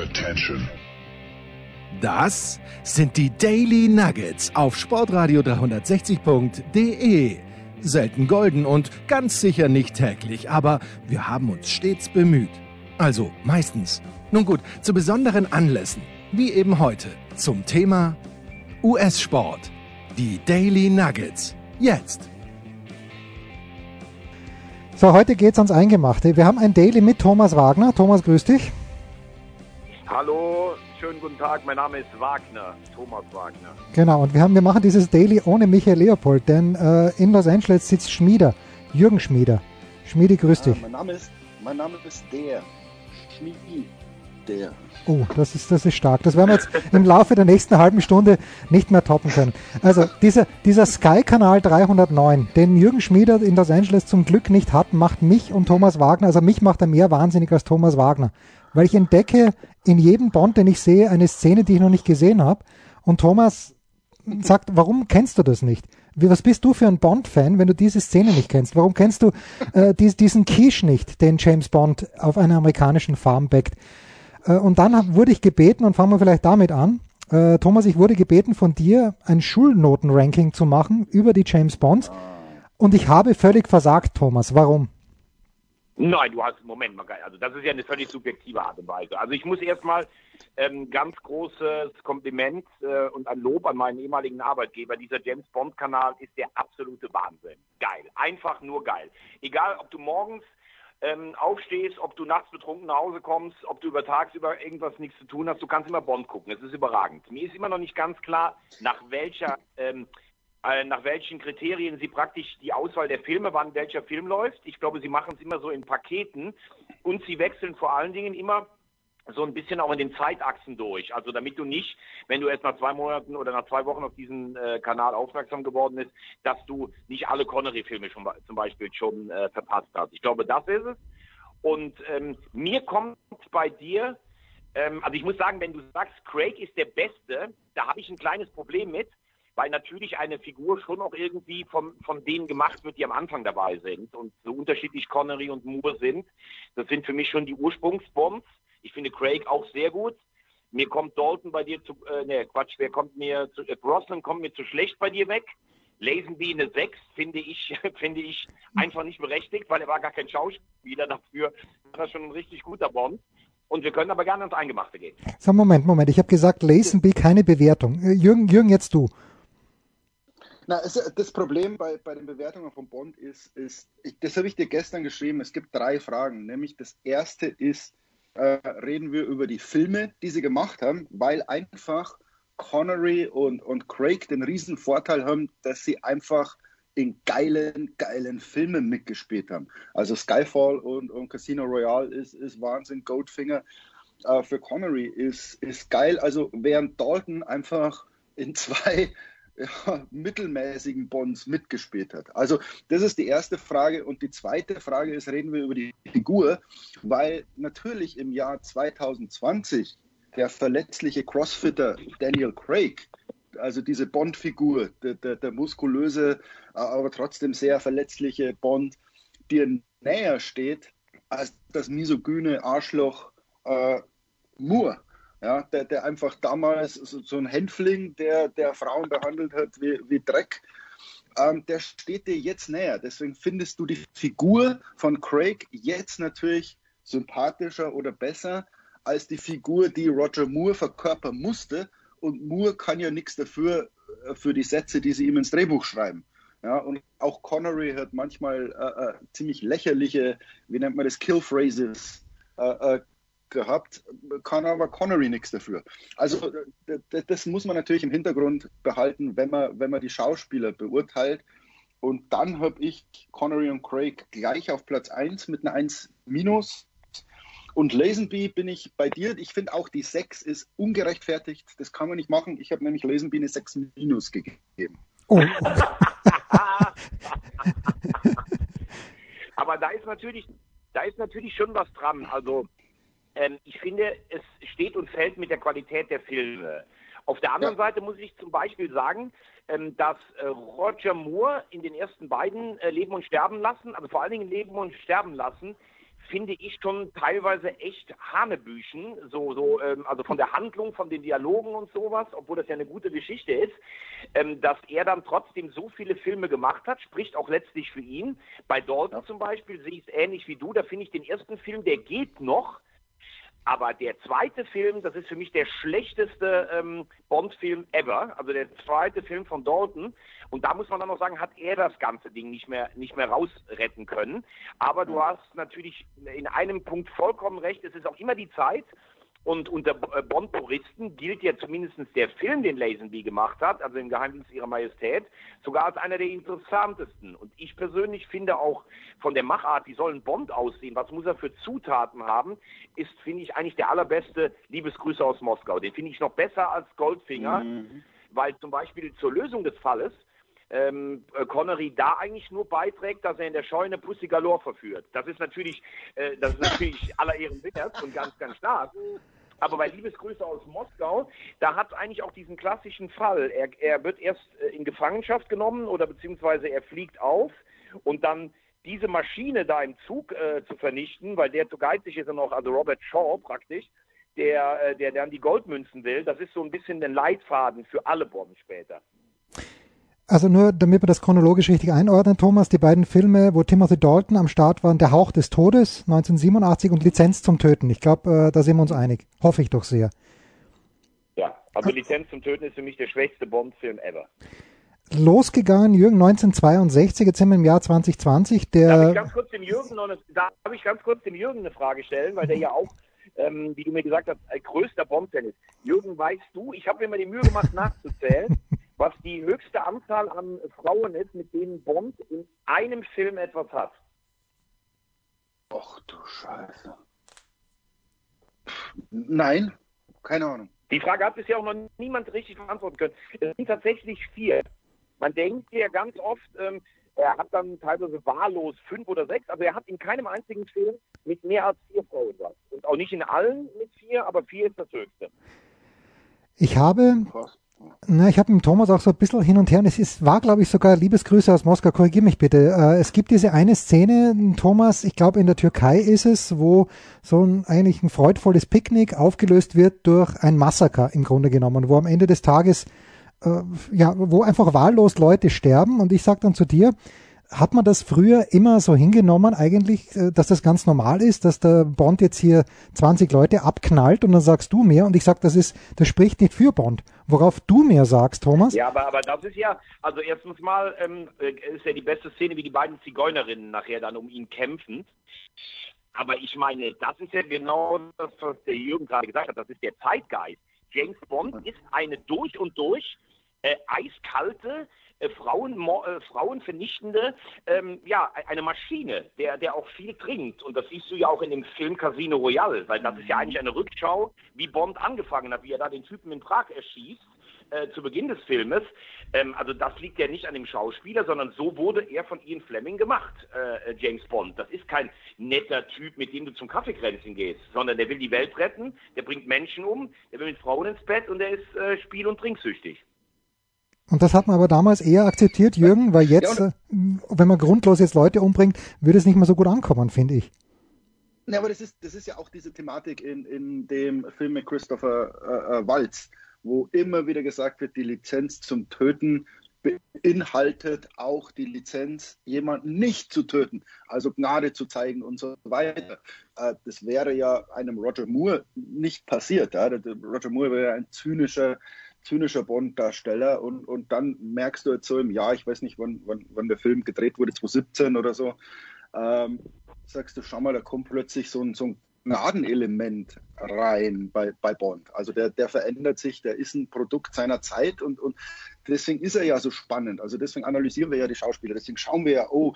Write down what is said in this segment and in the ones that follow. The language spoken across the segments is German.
Attention. Das sind die Daily Nuggets auf Sportradio 360.de. Selten golden und ganz sicher nicht täglich, aber wir haben uns stets bemüht. Also meistens. Nun gut, zu besonderen Anlässen, wie eben heute, zum Thema US-Sport. Die Daily Nuggets. Jetzt. So, heute geht's ans Eingemachte. Wir haben ein Daily mit Thomas Wagner. Thomas, grüß dich. Hallo, schönen guten Tag. Mein Name ist Wagner, Thomas Wagner. Genau, und wir, haben, wir machen dieses Daily ohne Michael Leopold, denn äh, in Los Angeles sitzt Schmieder, Jürgen Schmieder. Schmiede, grüß dich. Ah, mein, Name ist, mein Name ist der. Schmiedi. Der. Oh, das ist, das ist stark. Das werden wir jetzt im Laufe der nächsten halben Stunde nicht mehr toppen können. Also dieser, dieser Sky-Kanal 309, den Jürgen Schmieder in Los Angeles zum Glück nicht hat, macht mich und Thomas Wagner, also mich macht er mehr wahnsinnig als Thomas Wagner. Weil ich entdecke in jedem Bond, den ich sehe, eine Szene, die ich noch nicht gesehen habe. Und Thomas sagt, warum kennst du das nicht? Was bist du für ein Bond-Fan, wenn du diese Szene nicht kennst? Warum kennst du äh, dies, diesen Quiche nicht, den James Bond auf einer amerikanischen Farm backt? Äh, und dann wurde ich gebeten, und fangen wir vielleicht damit an, äh, Thomas, ich wurde gebeten von dir, ein Schulnoten-Ranking zu machen über die James Bonds. Und ich habe völlig versagt, Thomas. Warum? Nein, du hast, Moment mal, also das ist ja eine völlig subjektive Art und Weise. Also ich muss erstmal ähm, ganz großes Kompliment äh, und ein Lob an meinen ehemaligen Arbeitgeber. Dieser James Bond-Kanal ist der absolute Wahnsinn. Geil. Einfach nur geil. Egal, ob du morgens ähm, aufstehst, ob du nachts betrunken nach Hause kommst, ob du über tagsüber irgendwas nichts zu tun hast, du kannst immer Bond gucken. Es ist überragend. Mir ist immer noch nicht ganz klar, nach welcher ähm, äh, nach welchen Kriterien Sie praktisch die Auswahl der Filme, wann welcher Film läuft. Ich glaube, Sie machen es immer so in Paketen und Sie wechseln vor allen Dingen immer so ein bisschen auch in den Zeitachsen durch. Also damit du nicht, wenn du erst nach zwei Monaten oder nach zwei Wochen auf diesen äh, Kanal aufmerksam geworden bist, dass du nicht alle Connery-Filme schon zum Beispiel schon äh, verpasst hast. Ich glaube, das ist es. Und ähm, mir kommt bei dir, ähm, also ich muss sagen, wenn du sagst, Craig ist der Beste, da habe ich ein kleines Problem mit, weil natürlich eine Figur schon auch irgendwie von, von denen gemacht wird, die am Anfang dabei sind. Und so unterschiedlich Connery und Moore sind, das sind für mich schon die Ursprungsbombs. Ich finde Craig auch sehr gut. Mir kommt Dalton bei dir zu, äh, ne, Quatsch, wer kommt mir zu, äh, Brosnan kommt mir zu schlecht bei dir weg. Lazenby eine 6 finde ich, finde ich einfach nicht berechtigt, weil er war gar kein Schauspieler dafür. War schon ein richtig guter Bond. Und wir können aber gerne ins Eingemachte gehen. So, Moment, Moment. Ich habe gesagt, Lazenby keine Bewertung. Äh, Jürgen, Jürgen, jetzt du. Na, das Problem bei, bei den Bewertungen von Bond ist, ist ich, das habe ich dir gestern geschrieben, es gibt drei Fragen. Nämlich das erste ist, reden wir über die Filme, die sie gemacht haben, weil einfach Connery und, und Craig den riesen Vorteil haben, dass sie einfach in geilen, geilen Filmen mitgespielt haben. Also Skyfall und, und Casino Royale ist, ist Wahnsinn, Goldfinger äh, für Connery ist, ist geil. Also während Dalton einfach in zwei ja, mittelmäßigen Bonds mitgespielt hat. Also das ist die erste Frage. Und die zweite Frage ist, reden wir über die Figur, weil natürlich im Jahr 2020 der verletzliche Crossfitter Daniel Craig, also diese Bond-Figur, der, der, der, muskulöse, aber trotzdem sehr verletzliche Bond, dir näher steht als das misogyne Arschloch äh, Moore ja, der, der einfach damals so, so ein Hänfling, der, der Frauen behandelt hat wie, wie Dreck, ähm, der steht dir jetzt näher. Deswegen findest du die Figur von Craig jetzt natürlich sympathischer oder besser als die Figur, die Roger Moore verkörpern musste. Und Moore kann ja nichts dafür, äh, für die Sätze, die sie ihm ins Drehbuch schreiben. Ja, und auch Connery hat manchmal äh, äh, ziemlich lächerliche, wie nennt man das, Killphrases äh, äh gehabt, kann aber Connery nichts dafür. Also das muss man natürlich im Hintergrund behalten, wenn man, wenn man die Schauspieler beurteilt. Und dann habe ich Connery und Craig gleich auf Platz 1 mit einer 1 minus. Und Lazenby bin ich bei dir. Ich finde auch die 6 ist ungerechtfertigt. Das kann man nicht machen. Ich habe nämlich Lazenby eine 6 minus gegeben. Oh. Aber da ist natürlich, da ist natürlich schon was dran. Also ähm, ich finde, es steht und fällt mit der Qualität der Filme. Auf der anderen ja. Seite muss ich zum Beispiel sagen, ähm, dass äh, Roger Moore in den ersten beiden äh, Leben und Sterben lassen, also vor allen Dingen Leben und Sterben lassen, finde ich schon teilweise echt Hanebüchen, so, so, ähm, also von der Handlung, von den Dialogen und sowas, obwohl das ja eine gute Geschichte ist, ähm, dass er dann trotzdem so viele Filme gemacht hat, spricht auch letztlich für ihn. Bei Dalton zum Beispiel sehe ich es ähnlich wie du, da finde ich den ersten Film, der geht noch, aber der zweite Film, das ist für mich der schlechteste ähm, Bond-Film ever. Also der zweite Film von Dalton. Und da muss man dann noch sagen, hat er das ganze Ding nicht mehr, nicht mehr rausretten können. Aber du hast natürlich in einem Punkt vollkommen recht. Es ist auch immer die Zeit. Und unter äh, Bond-Puristen gilt ja zumindest der Film, den Lazenby gemacht hat, also im Geheimdienst ihrer Majestät, sogar als einer der interessantesten. Und ich persönlich finde auch von der Machart, wie soll ein Bond aussehen, was muss er für Zutaten haben, ist, finde ich, eigentlich der allerbeste Liebesgrüße aus Moskau. Den finde ich noch besser als Goldfinger, mhm. weil zum Beispiel zur Lösung des Falles ähm, Connery da eigentlich nur beiträgt, dass er in der Scheune Pussy Galore verführt. Das ist natürlich, äh, das ist natürlich aller Ehren wert und ganz, ganz stark. Aber bei Liebesgrüße aus Moskau, da hat eigentlich auch diesen klassischen Fall. Er, er wird erst äh, in Gefangenschaft genommen oder beziehungsweise er fliegt auf und dann diese Maschine da im Zug äh, zu vernichten, weil der zu geizig ist und noch, also Robert Shaw praktisch, der, äh, der dann die Goldmünzen will, das ist so ein bisschen den Leitfaden für alle Bomben später. Also nur, damit wir das chronologisch richtig einordnen, Thomas, die beiden Filme, wo Timothy Dalton am Start waren, Der Hauch des Todes 1987 und Lizenz zum Töten. Ich glaube, äh, da sind wir uns einig. Hoffe ich doch sehr. Ja, also Lizenz zum Töten ist für mich der schwächste Bond-Film ever. Losgegangen, Jürgen, 1962, jetzt sind wir im Jahr 2020. Der darf ich ganz kurz dem Jürgen noch eine, darf ich ganz kurz dem Jürgen eine Frage stellen, weil der ja auch ähm, wie du mir gesagt hast, ein größter ist. Jürgen, weißt du, ich habe mir mal die Mühe gemacht nachzuzählen, was die höchste Anzahl an Frauen ist, mit denen Bond in einem Film etwas hat. Ach du Scheiße. Nein, keine Ahnung. Die Frage hat bisher auch noch niemand richtig beantworten können. Es sind tatsächlich vier. Man denkt ja ganz oft, ähm, er hat dann teilweise wahllos fünf oder sechs. Also er hat in keinem einzigen Film mit mehr als vier Frauen was. Und auch nicht in allen mit vier, aber vier ist das höchste. Ich habe, na, ich habe mit Thomas auch so ein bisschen hin und her und es ist, war, glaube ich, sogar Liebesgrüße aus Moskau, korrigier mich bitte. Äh, es gibt diese eine Szene, Thomas, ich glaube in der Türkei ist es, wo so ein eigentlich ein freudvolles Picknick aufgelöst wird durch ein Massaker im Grunde genommen, wo am Ende des Tages äh, ja, wo einfach wahllos Leute sterben und ich sage dann zu dir, hat man das früher immer so hingenommen, eigentlich, äh, dass das ganz normal ist, dass der Bond jetzt hier 20 Leute abknallt und dann sagst du mir und ich sag, das ist, das spricht nicht für Bond. Worauf du mir sagst, Thomas? Ja, aber, aber das ist ja, also erstens mal ähm, äh, ist ja die beste Szene, wie die beiden Zigeunerinnen nachher dann um ihn kämpfen. Aber ich meine, das ist ja genau das, was der Jürgen gerade gesagt hat, das ist der Zeitgeist. James Bond ist eine durch und durch äh, eiskalte, äh, Frauen, äh, frauenvernichtende, ähm, ja, eine Maschine, der, der auch viel trinkt. Und das siehst du ja auch in dem Film Casino Royale, weil das ist ja eigentlich eine Rückschau, wie Bond angefangen hat, wie er da den Typen in Prag erschießt. Äh, zu Beginn des Filmes. Ähm, also das liegt ja nicht an dem Schauspieler, sondern so wurde er von Ian Fleming gemacht, äh, James Bond. Das ist kein netter Typ, mit dem du zum Kaffeekränzchen gehst, sondern der will die Welt retten, der bringt Menschen um, der will mit Frauen ins Bett und der ist äh, spiel- und trinksüchtig. Und das hat man aber damals eher akzeptiert, Jürgen, weil jetzt, ja, äh, wenn man grundlos jetzt Leute umbringt, würde es nicht mehr so gut ankommen, finde ich. Ja, aber das ist, das ist ja auch diese Thematik in, in dem Film mit Christopher äh, äh, Waltz, wo immer wieder gesagt wird, die Lizenz zum Töten beinhaltet auch die Lizenz, jemanden nicht zu töten, also Gnade zu zeigen und so weiter. Äh, das wäre ja einem Roger Moore nicht passiert. Roger Moore wäre ein zynischer zynischer Bond-Darsteller und, und dann merkst du jetzt so im Jahr, ich weiß nicht, wann, wann, wann der Film gedreht wurde, 2017 oder so, ähm, sagst du, schau mal, da kommt plötzlich so ein, so ein Gnadenelement rein bei, bei Bond. Also der, der verändert sich, der ist ein Produkt seiner Zeit und, und deswegen ist er ja so spannend. Also deswegen analysieren wir ja die Schauspieler, deswegen schauen wir ja, oh,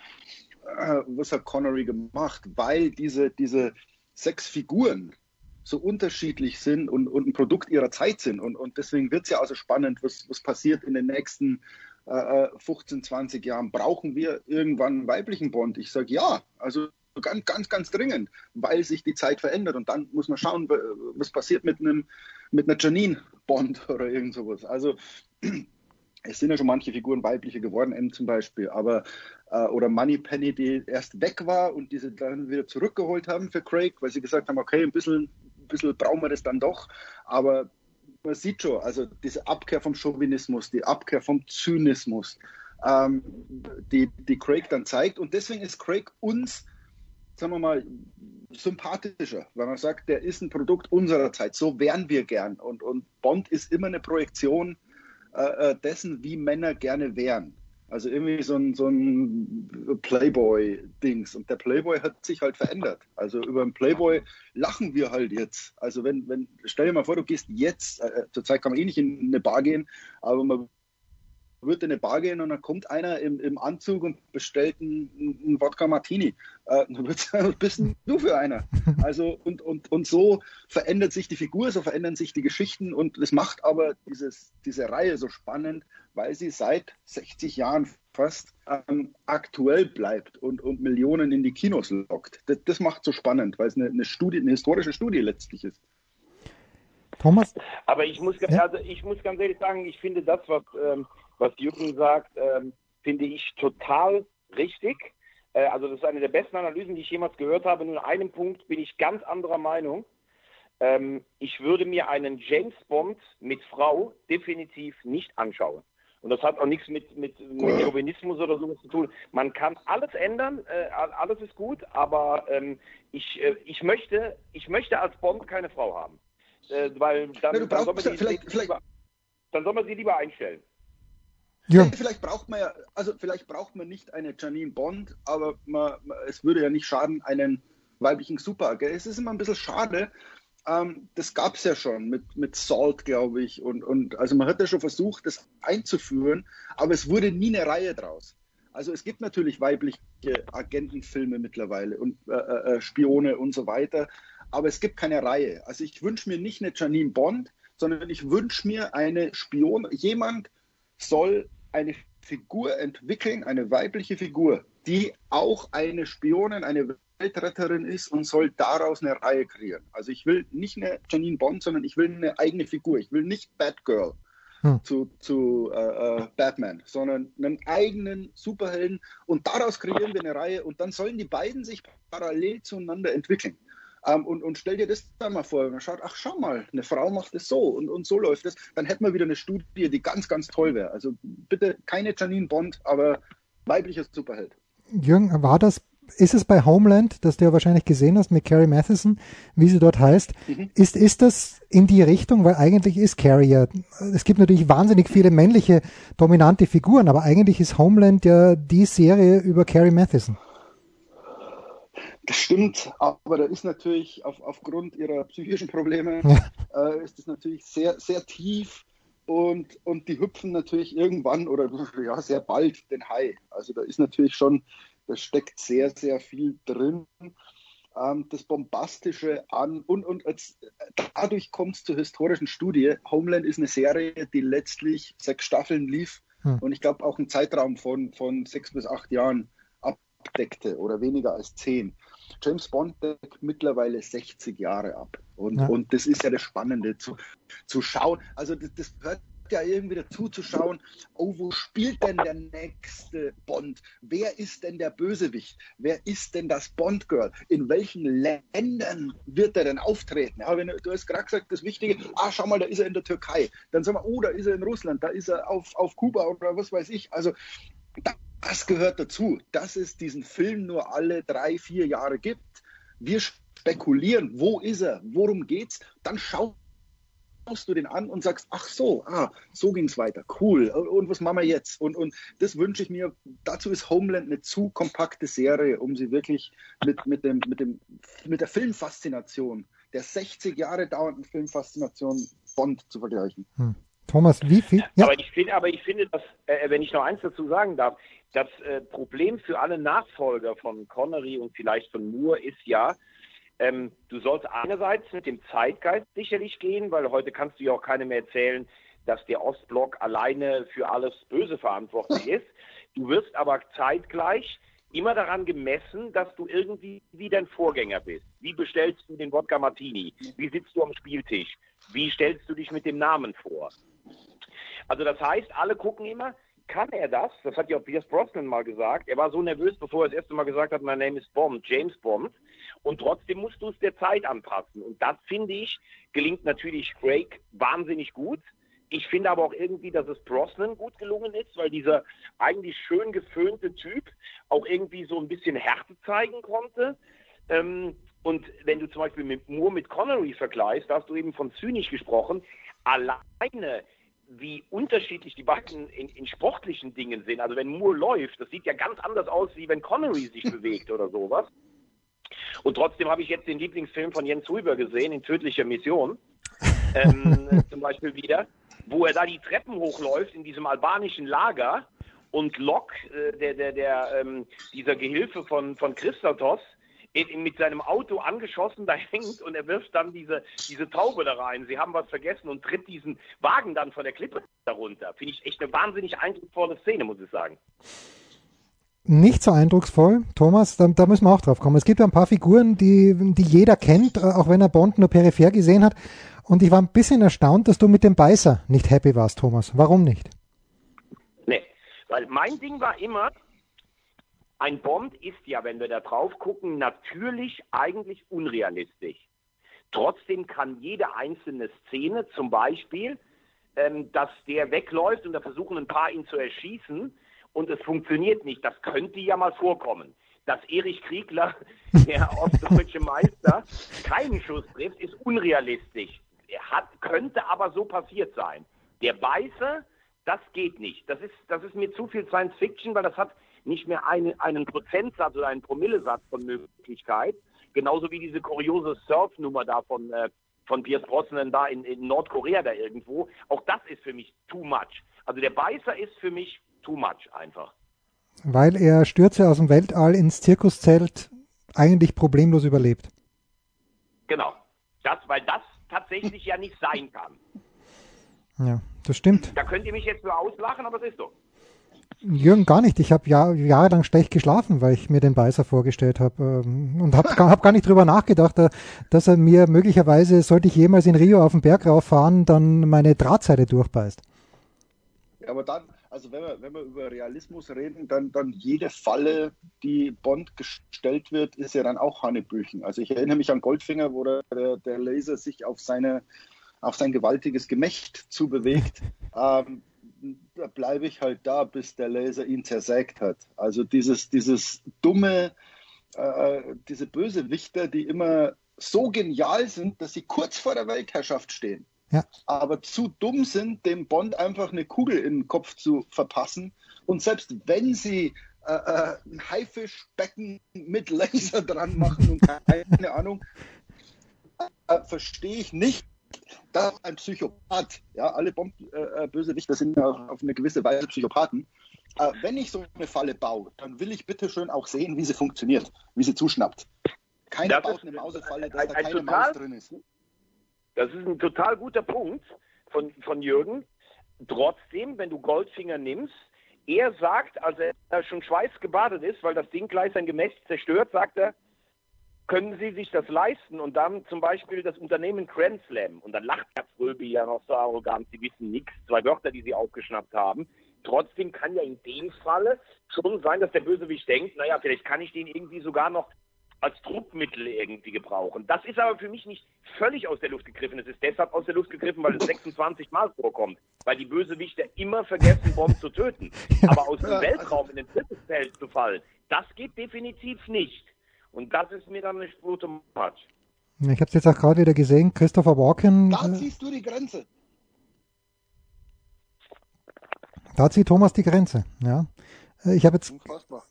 äh, was hat Connery gemacht? Weil diese, diese sechs Figuren, so unterschiedlich sind und, und ein Produkt ihrer Zeit sind. Und, und deswegen wird es ja also spannend, was, was passiert in den nächsten äh, 15, 20 Jahren. Brauchen wir irgendwann einen weiblichen Bond? Ich sage ja, also ganz, ganz, ganz dringend, weil sich die Zeit verändert. Und dann muss man schauen, was passiert mit einem mit einer Janine Bond oder irgend sowas. Also es sind ja schon manche Figuren weibliche geworden, M zum Beispiel, aber äh, oder Moneypenny, die erst weg war und diese dann wieder zurückgeholt haben für Craig, weil sie gesagt haben, okay, ein bisschen, ein bisschen brauchen wir das dann doch, aber man sieht schon, also diese Abkehr vom Chauvinismus, die Abkehr vom Zynismus, ähm, die, die Craig dann zeigt. Und deswegen ist Craig uns, sagen wir mal, sympathischer, weil man sagt, der ist ein Produkt unserer Zeit, so wären wir gern. Und, und Bond ist immer eine Projektion äh, äh, dessen, wie Männer gerne wären. Also irgendwie so ein, so ein Playboy-Dings. Und der Playboy hat sich halt verändert. Also über den Playboy lachen wir halt jetzt. Also wenn, wenn, stell dir mal vor, du gehst jetzt, äh, zurzeit kann man eh nicht in eine Bar gehen, aber man würde in eine Bar gehen und dann kommt einer im, im Anzug und bestellt einen, einen Wodka Martini. Äh, dann wird's, was bist denn du für einer? Also, und, und, und so verändert sich die Figur, so verändern sich die Geschichten und das macht aber dieses, diese Reihe so spannend, weil sie seit 60 Jahren fast ähm, aktuell bleibt und, und Millionen in die Kinos lockt. Das, das macht so spannend, weil es eine, eine Studie, eine historische Studie letztlich ist. Thomas? Aber ich muss, also ich muss ganz ehrlich sagen, ich finde das, was ähm, was Jürgen sagt, ähm, finde ich total richtig. Äh, also das ist eine der besten Analysen, die ich jemals gehört habe. Nur in einem Punkt bin ich ganz anderer Meinung. Ähm, ich würde mir einen James Bond mit Frau definitiv nicht anschauen. Und das hat auch nichts mit, mit, mit Chauvinismus oder sowas zu tun. Man kann alles ändern, äh, alles ist gut, aber ähm, ich, äh, ich, möchte, ich möchte als Bond keine Frau haben. Äh, weil dann, soll lieber, dann soll man sie lieber einstellen. Ja. Vielleicht braucht man ja, also vielleicht braucht man nicht eine Janine Bond, aber man, es würde ja nicht schaden, einen weiblichen Super. Es ist immer ein bisschen schade. Ähm, das gab es ja schon mit, mit Salt, glaube ich. Und, und also man hat ja schon versucht, das einzuführen, aber es wurde nie eine Reihe draus. Also es gibt natürlich weibliche Agentenfilme mittlerweile und äh, äh, äh Spione und so weiter, aber es gibt keine Reihe. Also ich wünsche mir nicht eine Janine Bond, sondern ich wünsche mir eine Spion, jemand, soll eine Figur entwickeln, eine weibliche Figur, die auch eine Spionin, eine Weltretterin ist und soll daraus eine Reihe kreieren. Also ich will nicht eine Janine Bond, sondern ich will eine eigene Figur. Ich will nicht Batgirl hm. zu, zu äh, äh Batman, sondern einen eigenen Superhelden und daraus kreieren wir eine Reihe und dann sollen die beiden sich parallel zueinander entwickeln. Ähm, und, und stell dir das dann mal vor, man schaut, ach schau mal, eine Frau macht es so und, und so läuft es, dann hätten wir wieder eine Studie, die ganz, ganz toll wäre. Also bitte keine Janine Bond, aber weiblicher Superheld. Jürgen, war das ist es bei Homeland, das du ja wahrscheinlich gesehen hast mit Carrie Matheson, wie sie dort heißt, mhm. ist, ist das in die Richtung, weil eigentlich ist Carrie ja, es gibt natürlich wahnsinnig viele männliche dominante Figuren, aber eigentlich ist Homeland ja die Serie über Carrie Matheson. Das stimmt, aber da ist natürlich auf, aufgrund ihrer psychischen Probleme ja. äh, ist es natürlich sehr, sehr tief und, und die hüpfen natürlich irgendwann oder ja, sehr bald den Hai. Also da ist natürlich schon, da steckt sehr, sehr viel drin. Ähm, das Bombastische an und, und als, dadurch kommt es zur historischen Studie. Homeland ist eine Serie, die letztlich sechs Staffeln lief hm. und ich glaube auch einen Zeitraum von, von sechs bis acht Jahren abdeckte oder weniger als zehn. James Bond deckt mittlerweile 60 Jahre ab. Und, ja. und das ist ja das Spannende zu, zu schauen. Also das, das hört ja irgendwie dazu zu schauen, oh, wo spielt denn der nächste Bond? Wer ist denn der Bösewicht? Wer ist denn das Bond-Girl? In welchen Ländern wird er denn auftreten? Ja, wenn, du hast gerade gesagt, das Wichtige, ah, schau mal, da ist er in der Türkei. Dann sagen wir, oh, da ist er in Russland, da ist er auf, auf Kuba oder was weiß ich. Also da das gehört dazu, dass es diesen Film nur alle drei, vier Jahre gibt. Wir spekulieren, wo ist er, worum geht's, dann schaust du den an und sagst, ach so, ah, so ging's weiter, cool. Und was machen wir jetzt? Und, und das wünsche ich mir. Dazu ist Homeland eine zu kompakte Serie, um sie wirklich mit, mit, dem, mit, dem, mit der Filmfaszination, der 60 Jahre dauernden Filmfaszination Bond zu vergleichen. Hm. Thomas, wie viel? Ja. Aber, ich find, aber ich finde, dass, äh, wenn ich noch eins dazu sagen darf, das äh, Problem für alle Nachfolger von Connery und vielleicht von Moore ist ja, ähm, du sollst einerseits mit dem Zeitgeist sicherlich gehen, weil heute kannst du ja auch keinem mehr erzählen, dass der Ostblock alleine für alles Böse verantwortlich ist. Du wirst aber zeitgleich immer daran gemessen, dass du irgendwie wie dein Vorgänger bist. Wie bestellst du den Wodka Martini? Wie sitzt du am Spieltisch? Wie stellst du dich mit dem Namen vor? Also das heißt, alle gucken immer, kann er das? Das hat ja auch Pierce Brosnan mal gesagt. Er war so nervös, bevor er das erste Mal gesagt hat, mein Name ist Bond, James Bond. Und trotzdem musst du es der Zeit anpassen. Und das, finde ich, gelingt natürlich Craig wahnsinnig gut. Ich finde aber auch irgendwie, dass es Brosnan gut gelungen ist, weil dieser eigentlich schön geföhnte Typ auch irgendwie so ein bisschen Härte zeigen konnte. Ähm, und wenn du zum Beispiel mit Moore mit Connery vergleichst, da hast du eben von zynisch gesprochen, alleine wie unterschiedlich die beiden in, in, sportlichen Dingen sind. Also wenn Moore läuft, das sieht ja ganz anders aus, wie wenn Connery sich bewegt oder sowas. Und trotzdem habe ich jetzt den Lieblingsfilm von Jens Huber gesehen, in Tödlicher Mission, ähm, zum Beispiel wieder, wo er da die Treppen hochläuft in diesem albanischen Lager und Locke, äh, der, der, der, ähm, dieser Gehilfe von, von Christatos, mit seinem Auto angeschossen da hängt und er wirft dann diese, diese Taube da rein. Sie haben was vergessen und tritt diesen Wagen dann von der Klippe darunter. Finde ich echt eine wahnsinnig eindrucksvolle Szene, muss ich sagen. Nicht so eindrucksvoll, Thomas, da, da müssen wir auch drauf kommen. Es gibt ja ein paar Figuren, die, die jeder kennt, äh, auch wenn er Bond nur peripher gesehen hat. Und ich war ein bisschen erstaunt, dass du mit dem Beißer nicht happy warst, Thomas. Warum nicht? Nee, weil mein Ding war immer, ein Bond ist ja, wenn wir da drauf gucken, natürlich eigentlich unrealistisch. Trotzdem kann jede einzelne Szene, zum Beispiel, ähm, dass der wegläuft und da versuchen ein paar ihn zu erschießen und es funktioniert nicht, das könnte ja mal vorkommen. Dass Erich Kriegler, der ostdeutsche Meister, keinen Schuss trifft, ist unrealistisch. Er hat, könnte aber so passiert sein. Der Beißer, das geht nicht. Das ist, das ist mir zu viel Science Fiction, weil das hat nicht mehr eine, einen Prozentsatz oder einen Promillesatz von Möglichkeit. Genauso wie diese kuriose Surf-Nummer da von, äh, von Pierce Brosnan da in, in Nordkorea da irgendwo. Auch das ist für mich too much. Also der Beißer ist für mich too much einfach. Weil er Stürze aus dem Weltall ins Zirkuszelt eigentlich problemlos überlebt. Genau. Das, weil das tatsächlich ja nicht sein kann. Ja, das stimmt. Da könnt ihr mich jetzt nur auslachen, aber es ist so. Jürgen, gar nicht. Ich habe Jahr, jahrelang schlecht geschlafen, weil ich mir den Beißer vorgestellt habe ähm, und habe hab gar nicht drüber nachgedacht, äh, dass er mir möglicherweise, sollte ich jemals in Rio auf den Berg rauffahren, dann meine Drahtseite durchbeißt. Ja, aber dann, also wenn wir, wenn wir über Realismus reden, dann, dann jede Falle, die Bond gestellt wird, ist ja dann auch Hanebüchen. Also ich erinnere mich an Goldfinger, wo der, der Laser sich auf seine auf sein gewaltiges Gemächt zubewegt. ähm, da bleibe ich halt da, bis der Laser ihn zersägt hat. Also dieses, dieses dumme, äh, diese Bösewichter, die immer so genial sind, dass sie kurz vor der Weltherrschaft stehen, ja. aber zu dumm sind, dem Bond einfach eine Kugel in den Kopf zu verpassen. Und selbst wenn sie äh, äh ein Haifischbecken mit Laser dran machen und keine Ahnung, äh, verstehe ich nicht, da ein Psychopath, ja, alle Bomb-Bösewichter äh, sind ja auf eine gewisse Weise Psychopathen. Äh, wenn ich so eine Falle baue, dann will ich bitte schön auch sehen, wie sie funktioniert, wie sie zuschnappt. Keine baut eine Mausefalle, dass ein, da keine total, Maus drin ist. Das ist ein total guter Punkt von, von Jürgen. Trotzdem, wenn du Goldfinger nimmst, er sagt, als er schon schweißgebadet ist, weil das Ding gleich sein Gemächt zerstört, sagt er, können Sie sich das leisten? Und dann zum Beispiel das Unternehmen Grand Slam. Und dann lacht Herr Fröbi ja noch so arrogant, Sie wissen nichts. Zwei Wörter, die Sie aufgeschnappt haben. Trotzdem kann ja in dem Falle schon sein, dass der Bösewicht denkt, naja, vielleicht kann ich den irgendwie sogar noch als Druckmittel irgendwie gebrauchen. Das ist aber für mich nicht völlig aus der Luft gegriffen. Es ist deshalb aus der Luft gegriffen, weil es 26 Mal vorkommt. Weil die Bösewichter immer vergessen, Bomben zu töten. Aber aus dem Weltraum in den Feld zu fallen, das geht definitiv nicht. Und das ist mir dann Spur too much. Ich habe es jetzt auch gerade wieder gesehen, Christopher Walken. Da äh, ziehst du die Grenze. Da zieht Thomas die Grenze, ja. Äh, ich habe jetzt,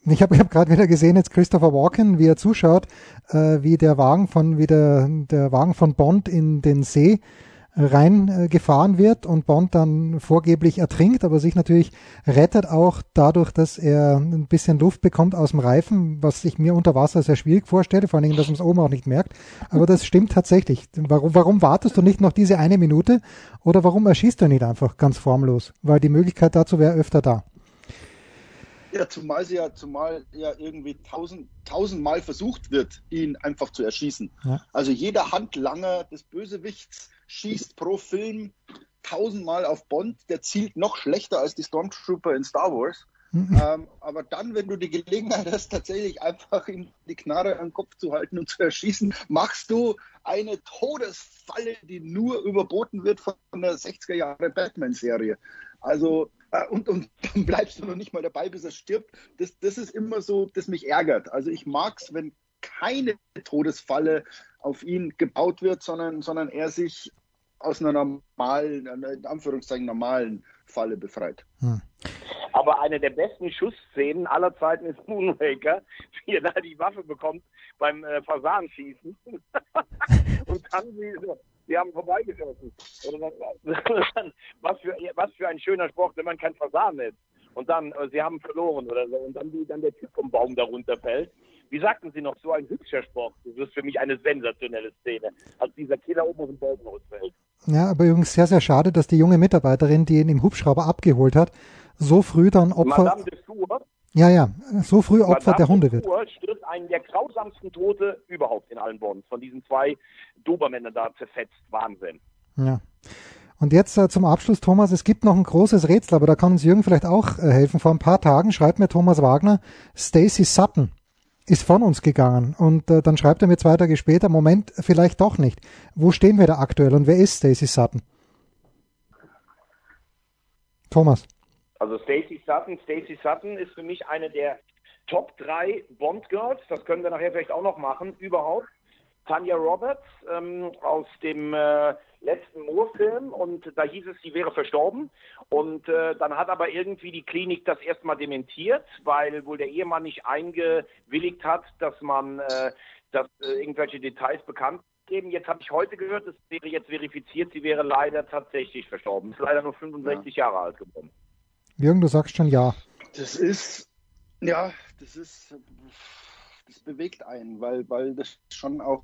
ich habe hab gerade wieder gesehen, jetzt Christopher Walken, wie er zuschaut, äh, wie der Wagen von, wie der, der Wagen von Bond in den See reingefahren wird und Bond dann vorgeblich ertrinkt, aber sich natürlich rettet auch dadurch, dass er ein bisschen Luft bekommt aus dem Reifen, was ich mir unter Wasser sehr schwierig vorstelle, vor allen Dingen, dass man es oben auch nicht merkt. Aber das stimmt tatsächlich. Warum, warum wartest du nicht noch diese eine Minute oder warum erschießt du nicht einfach ganz formlos? Weil die Möglichkeit dazu wäre öfter da. Ja, zumal sie ja, zumal ja irgendwie tausend, tausendmal versucht wird, ihn einfach zu erschießen. Ja. Also jeder Handlanger des Bösewichts schießt pro Film tausendmal auf Bond, der zielt noch schlechter als die Stormtrooper in Star Wars. Mhm. Ähm, aber dann, wenn du die Gelegenheit hast, tatsächlich einfach ihm die Knarre am Kopf zu halten und zu erschießen, machst du eine Todesfalle, die nur überboten wird von der 60er Jahre Batman-Serie. Also, äh, und, und dann bleibst du noch nicht mal dabei, bis er stirbt. Das, das ist immer so, das mich ärgert. Also ich mag es, wenn keine Todesfalle auf ihn gebaut wird, sondern, sondern er sich aus einer normalen, in Anführungszeichen normalen Falle befreit. Hm. Aber eine der besten Schussszenen aller Zeiten ist Moonraker, wie er da die Waffe bekommt beim äh, Fasanschießen. und dann sie, sie haben vorbeigeschossen. was, für, was für ein schöner Sport, wenn man kein Fasan ist. Und dann, äh, sie haben verloren oder so. Und dann, die, dann der Typ vom Baum darunter fällt. Wie sagten Sie noch, so ein hübscher Sport. Das ist für mich eine sensationelle Szene, als dieser Killer oben aus dem Baum rausfällt. Ja, aber übrigens sehr, sehr schade, dass die junge Mitarbeiterin, die ihn im Hubschrauber abgeholt hat, so früh dann Opfer. Madame de Sour, ja, ja, so früh Opfer Madame der Hunde wird. Sour stirbt einen der grausamsten Tote überhaupt in allen Bonds. Von diesen zwei Dobermännern da zerfetzt. Wahnsinn. Ja. Und jetzt äh, zum Abschluss, Thomas, es gibt noch ein großes Rätsel, aber da kann uns Jürgen vielleicht auch äh, helfen. Vor ein paar Tagen schreibt mir Thomas Wagner, Stacy Sutton ist von uns gegangen. Und äh, dann schreibt er mir zwei Tage später, Moment, vielleicht doch nicht. Wo stehen wir da aktuell und wer ist Stacy Sutton? Thomas. Also Stacey Sutton, Stacey Sutton ist für mich eine der Top 3 Bond Girls, das können wir nachher vielleicht auch noch machen, überhaupt. Tanya Roberts ähm, aus dem äh, letzten Moore-Film und da hieß es, sie wäre verstorben. Und äh, dann hat aber irgendwie die Klinik das erstmal dementiert, weil wohl der Ehemann nicht eingewilligt hat, dass man äh, dass äh, irgendwelche Details bekannt geben. Jetzt habe ich heute gehört, es wäre jetzt verifiziert, sie wäre leider tatsächlich verstorben. Ist leider nur 65 ja. Jahre alt geworden. Jürgen, du sagst schon ja. Das ist, ja, das ist, das bewegt einen, weil, weil das schon auch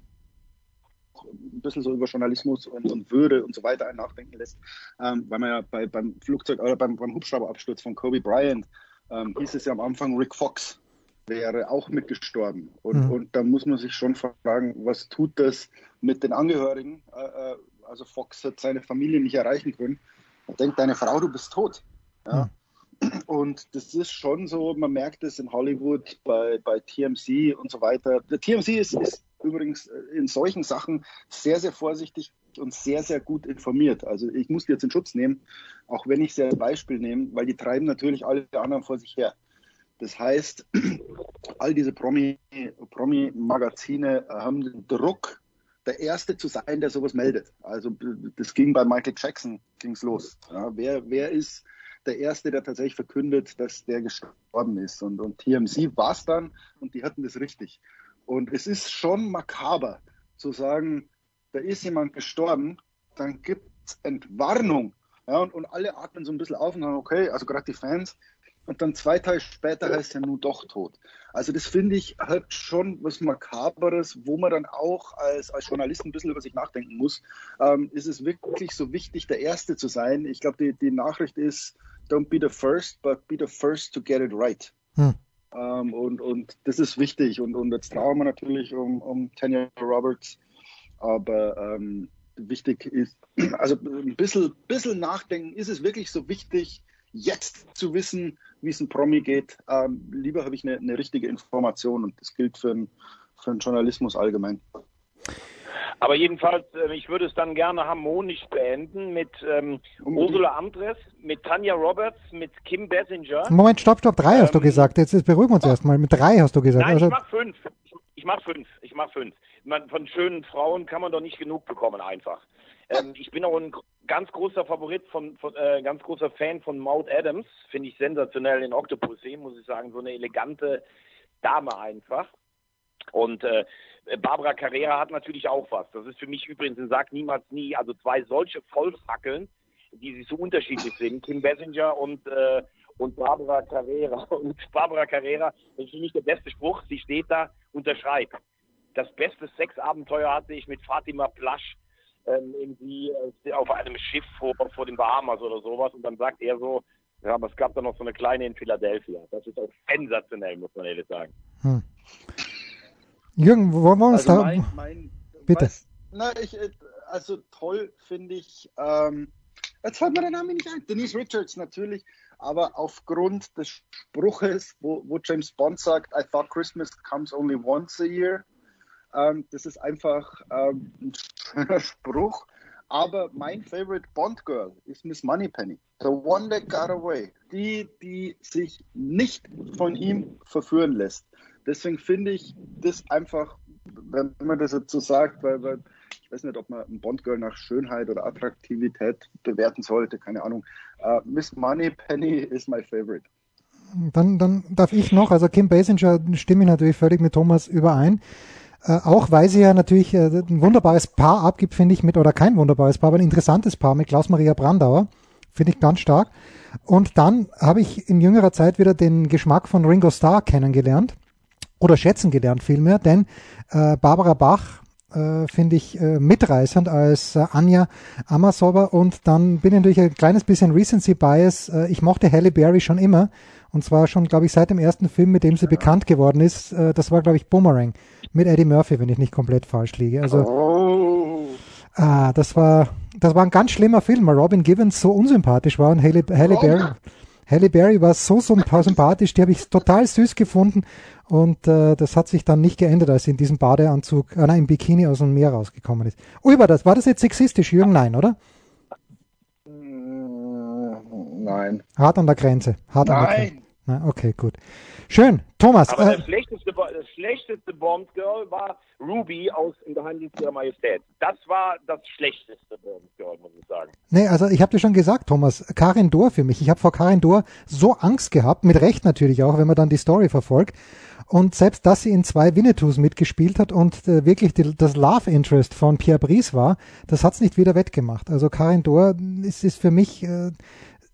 ein bisschen so über Journalismus und, und Würde und so weiter einen nachdenken lässt, ähm, weil man ja bei, beim Flugzeug oder beim, beim Hubschrauberabsturz von Kobe Bryant ähm, hieß es ja am Anfang, Rick Fox wäre auch mitgestorben. Und, mhm. und da muss man sich schon fragen, was tut das mit den Angehörigen? Äh, äh also Fox hat seine Familie nicht erreichen können. Er denkt, deine Frau, du bist tot. Ja? Mhm. Und das ist schon so, man merkt es in Hollywood, bei, bei TMC und so weiter. Der TMC ist, ist übrigens äh, in solchen Sachen sehr, sehr vorsichtig und sehr, sehr gut informiert. Also ich muss die jetzt in Schutz nehmen, auch wenn ich sie als Beispiel nehme, weil die treiben natürlich alle anderen vor sich her. Das heißt, all diese Promi-Magazine Promi haben den Druck, der Erste zu sein, der sowas meldet. Also das ging bei Michael Jackson, ging's los. Ja, wer, wer ist der Erste, der tatsächlich verkündet, dass der gestorben ist? Und, und TMC war es dann und die hatten das richtig. Und es ist schon makaber zu sagen, da ist jemand gestorben, dann gibt es Entwarnung. Ja, und, und alle atmen so ein bisschen auf und sagen, okay, also gerade die Fans. Und dann zwei Tage später heißt er nun doch tot. Also das finde ich halt schon was Makaberes, wo man dann auch als, als Journalist ein bisschen über sich nachdenken muss. Ähm, ist es wirklich so wichtig, der Erste zu sein? Ich glaube, die, die Nachricht ist, don't be the first, but be the first to get it right. Hm. Ähm, und, und das ist wichtig. Und, und jetzt trauern wir natürlich um, um Tanya Roberts. Aber ähm, wichtig ist, also ein bisschen, bisschen nachdenken, ist es wirklich so wichtig, jetzt zu wissen, wie es ein Promi geht? Ähm, lieber habe ich eine, eine richtige Information und das gilt für, ein, für den Journalismus allgemein. Aber jedenfalls, äh, ich würde es dann gerne harmonisch beenden mit ähm, Ursula Andres, mit Tanja Roberts, mit Kim Bessinger. Moment, stopp, stopp, drei ähm, hast du ähm, gesagt. Jetzt, jetzt beruhigen wir uns oh. erstmal. Mit drei hast du gesagt. Nein, also, ich mach fünf. Ich mach fünf. Ich mach fünf. Man, von schönen Frauen kann man doch nicht genug bekommen, einfach. Ähm, ich bin auch ein ganz großer Favorit von, von äh, ganz großer Fan von Maud Adams. Finde ich sensationell in Octopussy, muss ich sagen. So eine elegante Dame einfach. Und äh, Barbara Carrera hat natürlich auch was. Das ist für mich übrigens ein Sag niemals nie. Also zwei solche Vollfackeln, die sich so unterschiedlich sind. Kim Bessinger und, äh, und Barbara Carrera. Und Barbara Carrera, das ist für mich der beste Spruch. Sie steht da, unterschreibt. Das beste Sexabenteuer hatte ich mit Fatima Plasch ähm, irgendwie äh, auf einem Schiff vor, vor den Bahamas oder sowas. Und dann sagt er so, ja, aber es gab da noch so eine kleine in Philadelphia. Das ist auch sensationell, muss man ehrlich sagen. Hm. Jürgen, wollen wir uns also da... Mein, mein, Bitte. Was, na, ich, äh, also toll finde ich, ähm, Jetzt fällt mir der Name nicht ein. Denise Richards natürlich, aber aufgrund des Spruches, wo, wo James Bond sagt, I thought Christmas comes only once a year. Ähm, das ist einfach ähm, ein schöner Spruch. Aber mein favorite Bond Girl ist Miss Moneypenny. The one that got away. Die, die sich nicht von ihm verführen lässt. Deswegen finde ich das einfach, wenn man das jetzt so sagt, weil, weil ich weiß nicht, ob man ein Bond Girl nach Schönheit oder Attraktivität bewerten sollte, keine Ahnung. Uh, Miss Moneypenny is my favorite. Dann, dann darf ich noch, also Kim Basinger stimme ich natürlich völlig mit Thomas überein. Äh, auch weil sie ja natürlich äh, ein wunderbares Paar abgibt, finde ich, mit, oder kein wunderbares Paar, aber ein interessantes Paar mit Klaus-Maria Brandauer. Finde ich ganz stark. Und dann habe ich in jüngerer Zeit wieder den Geschmack von Ringo Starr kennengelernt. Oder schätzen gelernt vielmehr, denn äh, Barbara Bach äh, finde ich äh, mitreißend als äh, Anja Amasova und dann bin ich natürlich ein kleines bisschen Recency Bias. Äh, ich mochte Halle Berry schon immer und zwar schon, glaube ich, seit dem ersten Film, mit dem sie bekannt geworden ist. Äh, das war, glaube ich, Boomerang mit Eddie Murphy, wenn ich nicht komplett falsch liege. Also, oh. ah, das war, das war ein ganz schlimmer Film, weil Robin Givens so unsympathisch war und Halle, Halle oh. Berry. Halle Berry war so, so sympathisch, die habe ich total süß gefunden und äh, das hat sich dann nicht geändert, als sie in diesem Badeanzug, äh, nein, im Bikini aus dem Meer rausgekommen ist. Oh, war das, war das jetzt sexistisch, Jürgen? Nein, oder? Nein. Hart an der Grenze. Hart Nein. An der Grenze. Na, okay, gut. Schön. Thomas. Aber äh, das, schlechteste, das schlechteste Bond Girl war Ruby aus In Geheimdienst ihrer Majestät. Das war das schlechteste Bond Girl, muss ich sagen. Nee, also ich habe dir schon gesagt, Thomas, Karin Dor für mich. Ich habe vor Karin Dor so Angst gehabt, mit Recht natürlich auch, wenn man dann die Story verfolgt. Und selbst, dass sie in zwei Winnetous mitgespielt hat und äh, wirklich die, das Love Interest von Pierre Brice war, das hat's nicht wieder wettgemacht. Also Karin Dor ist, ist für mich äh,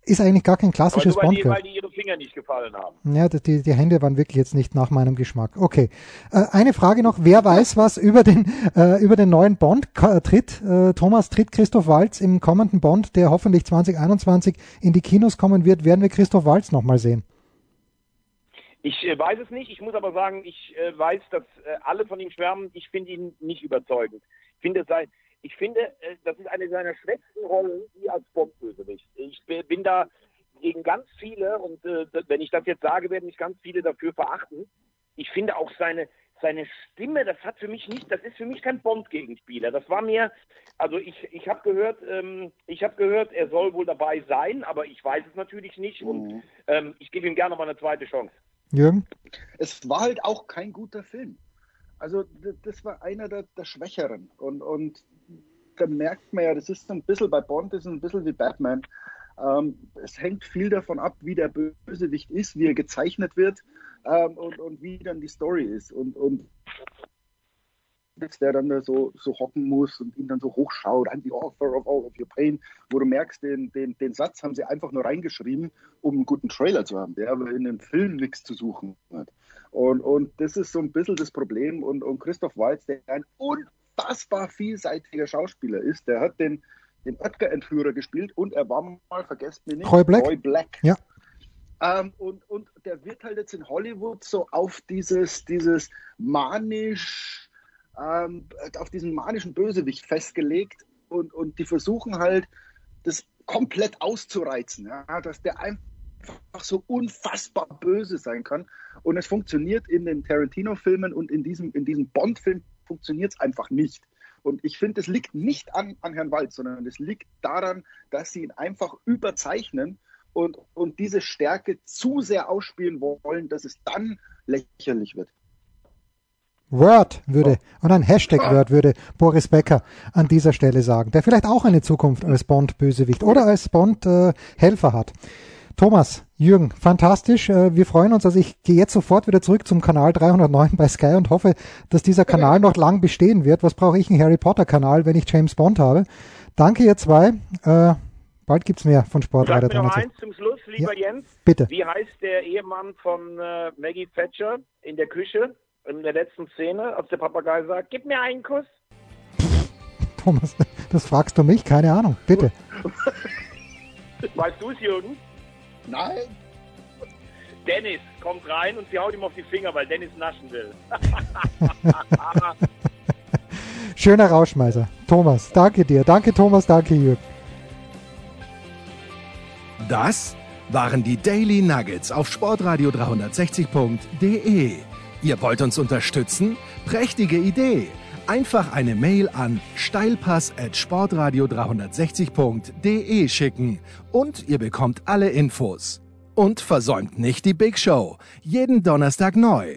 ist eigentlich gar kein klassisches Bond. Weil, die ihre Finger nicht gefallen haben. Ja, die, die Hände waren wirklich jetzt nicht nach meinem Geschmack. Okay. Äh, eine Frage noch, wer weiß was über den, äh, über den neuen Bond tritt? Äh, Thomas, tritt Christoph Walz im kommenden Bond, der hoffentlich 2021 in die Kinos kommen wird, werden wir Christoph Walz nochmal sehen? Ich äh, weiß es nicht. Ich muss aber sagen, ich äh, weiß, dass äh, alle von ihm schwärmen. Ich finde ihn nicht überzeugend. Ich finde, sein, ich finde, äh, das ist eine seiner schwächsten Rollen, wie als Bond-Bösewicht. Ich bin da gegen ganz viele, und äh, wenn ich das jetzt sage, werden mich ganz viele dafür verachten. Ich finde auch seine, seine Stimme, das hat für mich nicht, das ist für mich kein Bond-Gegenspieler. Das war mir, also ich, ich habe gehört, ähm, ich habe gehört, er soll wohl dabei sein, aber ich weiß es natürlich nicht und mhm. ähm, ich gebe ihm gerne mal eine zweite Chance. Jürgen? Es war halt auch kein guter Film. Also das war einer der, der Schwächeren und, und merkt man ja, das ist ein bisschen bei Bond, das ist ein bisschen wie Batman. Ähm, es hängt viel davon ab, wie der Bösewicht ist, wie er gezeichnet wird ähm, und, und wie dann die Story ist. Und, und der dann da so, so hocken muss und ihn dann so hochschaut, I'm the author of all of your pain, wo du merkst, den, den, den Satz haben sie einfach nur reingeschrieben, um einen guten Trailer zu haben, der aber in dem Film nichts zu suchen hat. Und, und das ist so ein bisschen das Problem. Und, und Christoph Waltz, der ein unfassbar vielseitiger Schauspieler ist. Der hat den, den Oetker-Entführer gespielt und er war mal, vergesst mir nicht, Roy Black. Roy Black. Ja. Ähm, und, und der wird halt jetzt in Hollywood so auf dieses, dieses manisch, ähm, auf diesen manischen Bösewicht festgelegt und, und die versuchen halt, das komplett auszureizen, ja? dass der einfach so unfassbar böse sein kann. Und es funktioniert in den Tarantino-Filmen und in diesem, in diesem Bond-Film funktioniert es einfach nicht. Und ich finde, es liegt nicht an, an Herrn Walz, sondern es liegt daran, dass sie ihn einfach überzeichnen und, und diese Stärke zu sehr ausspielen wollen, dass es dann lächerlich wird. Word würde und ein Hashtag Word würde Boris Becker an dieser Stelle sagen, der vielleicht auch eine Zukunft als Bond-Bösewicht oder als Bond-Helfer hat. Thomas, Jürgen, fantastisch. Äh, wir freuen uns. Also ich gehe jetzt sofort wieder zurück zum Kanal 309 bei Sky und hoffe, dass dieser Kanal noch lang bestehen wird. Was brauche ich, einen Harry Potter Kanal, wenn ich James Bond habe? Danke ihr zwei. Äh, bald gibt's mehr von Sportreiter 309. Noch eins zum Schluss, lieber ja, Jens. Bitte. Wie heißt der Ehemann von äh, Maggie Thatcher in der Küche in der letzten Szene, als der Papagei sagt, gib mir einen Kuss? Thomas, das fragst du mich? Keine Ahnung. Bitte. weißt du es, Jürgen? Nein. Dennis kommt rein und sie haut ihm auf die Finger, weil Dennis naschen will. Schöner Rauschmeißer. Thomas, danke dir. Danke Thomas, danke Jürgen. Das waren die Daily Nuggets auf Sportradio 360.de. Ihr wollt uns unterstützen? Prächtige Idee! Einfach eine Mail an steilpass at sportradio 360.de schicken und ihr bekommt alle Infos. Und versäumt nicht die Big Show. Jeden Donnerstag neu.